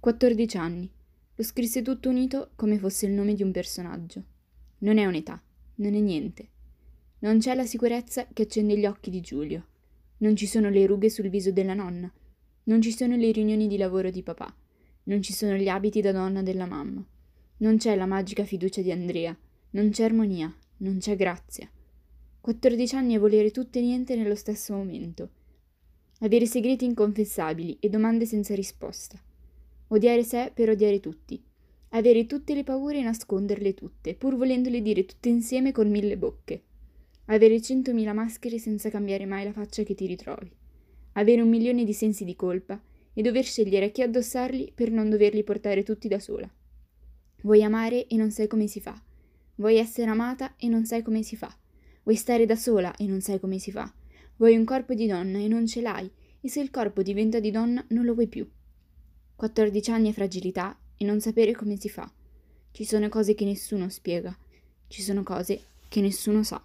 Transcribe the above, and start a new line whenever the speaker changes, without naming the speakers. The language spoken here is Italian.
14 anni. Lo scrisse tutto unito come fosse il nome di un personaggio. Non è un'età, non è niente. Non c'è la sicurezza che accende gli occhi di Giulio. Non ci sono le rughe sul viso della nonna. Non ci sono le riunioni di lavoro di papà. Non ci sono gli abiti da donna della mamma. Non c'è la magica fiducia di Andrea. Non c'è armonia. Non c'è grazia. 14 anni e volere tutto e niente nello stesso momento. Avere segreti inconfessabili e domande senza risposta. Odiare sé per odiare tutti. Avere tutte le paure e nasconderle tutte, pur volendole dire tutte insieme con mille bocche. Avere centomila maschere senza cambiare mai la faccia che ti ritrovi. Avere un milione di sensi di colpa e dover scegliere a chi addossarli per non doverli portare tutti da sola. Vuoi amare e non sai come si fa. Vuoi essere amata e non sai come si fa. Vuoi stare da sola e non sai come si fa. Vuoi un corpo di donna e non ce l'hai, e se il corpo diventa di donna non lo vuoi più. 14 anni e fragilità e non sapere come si fa. Ci sono cose che nessuno spiega, ci sono cose che nessuno sa.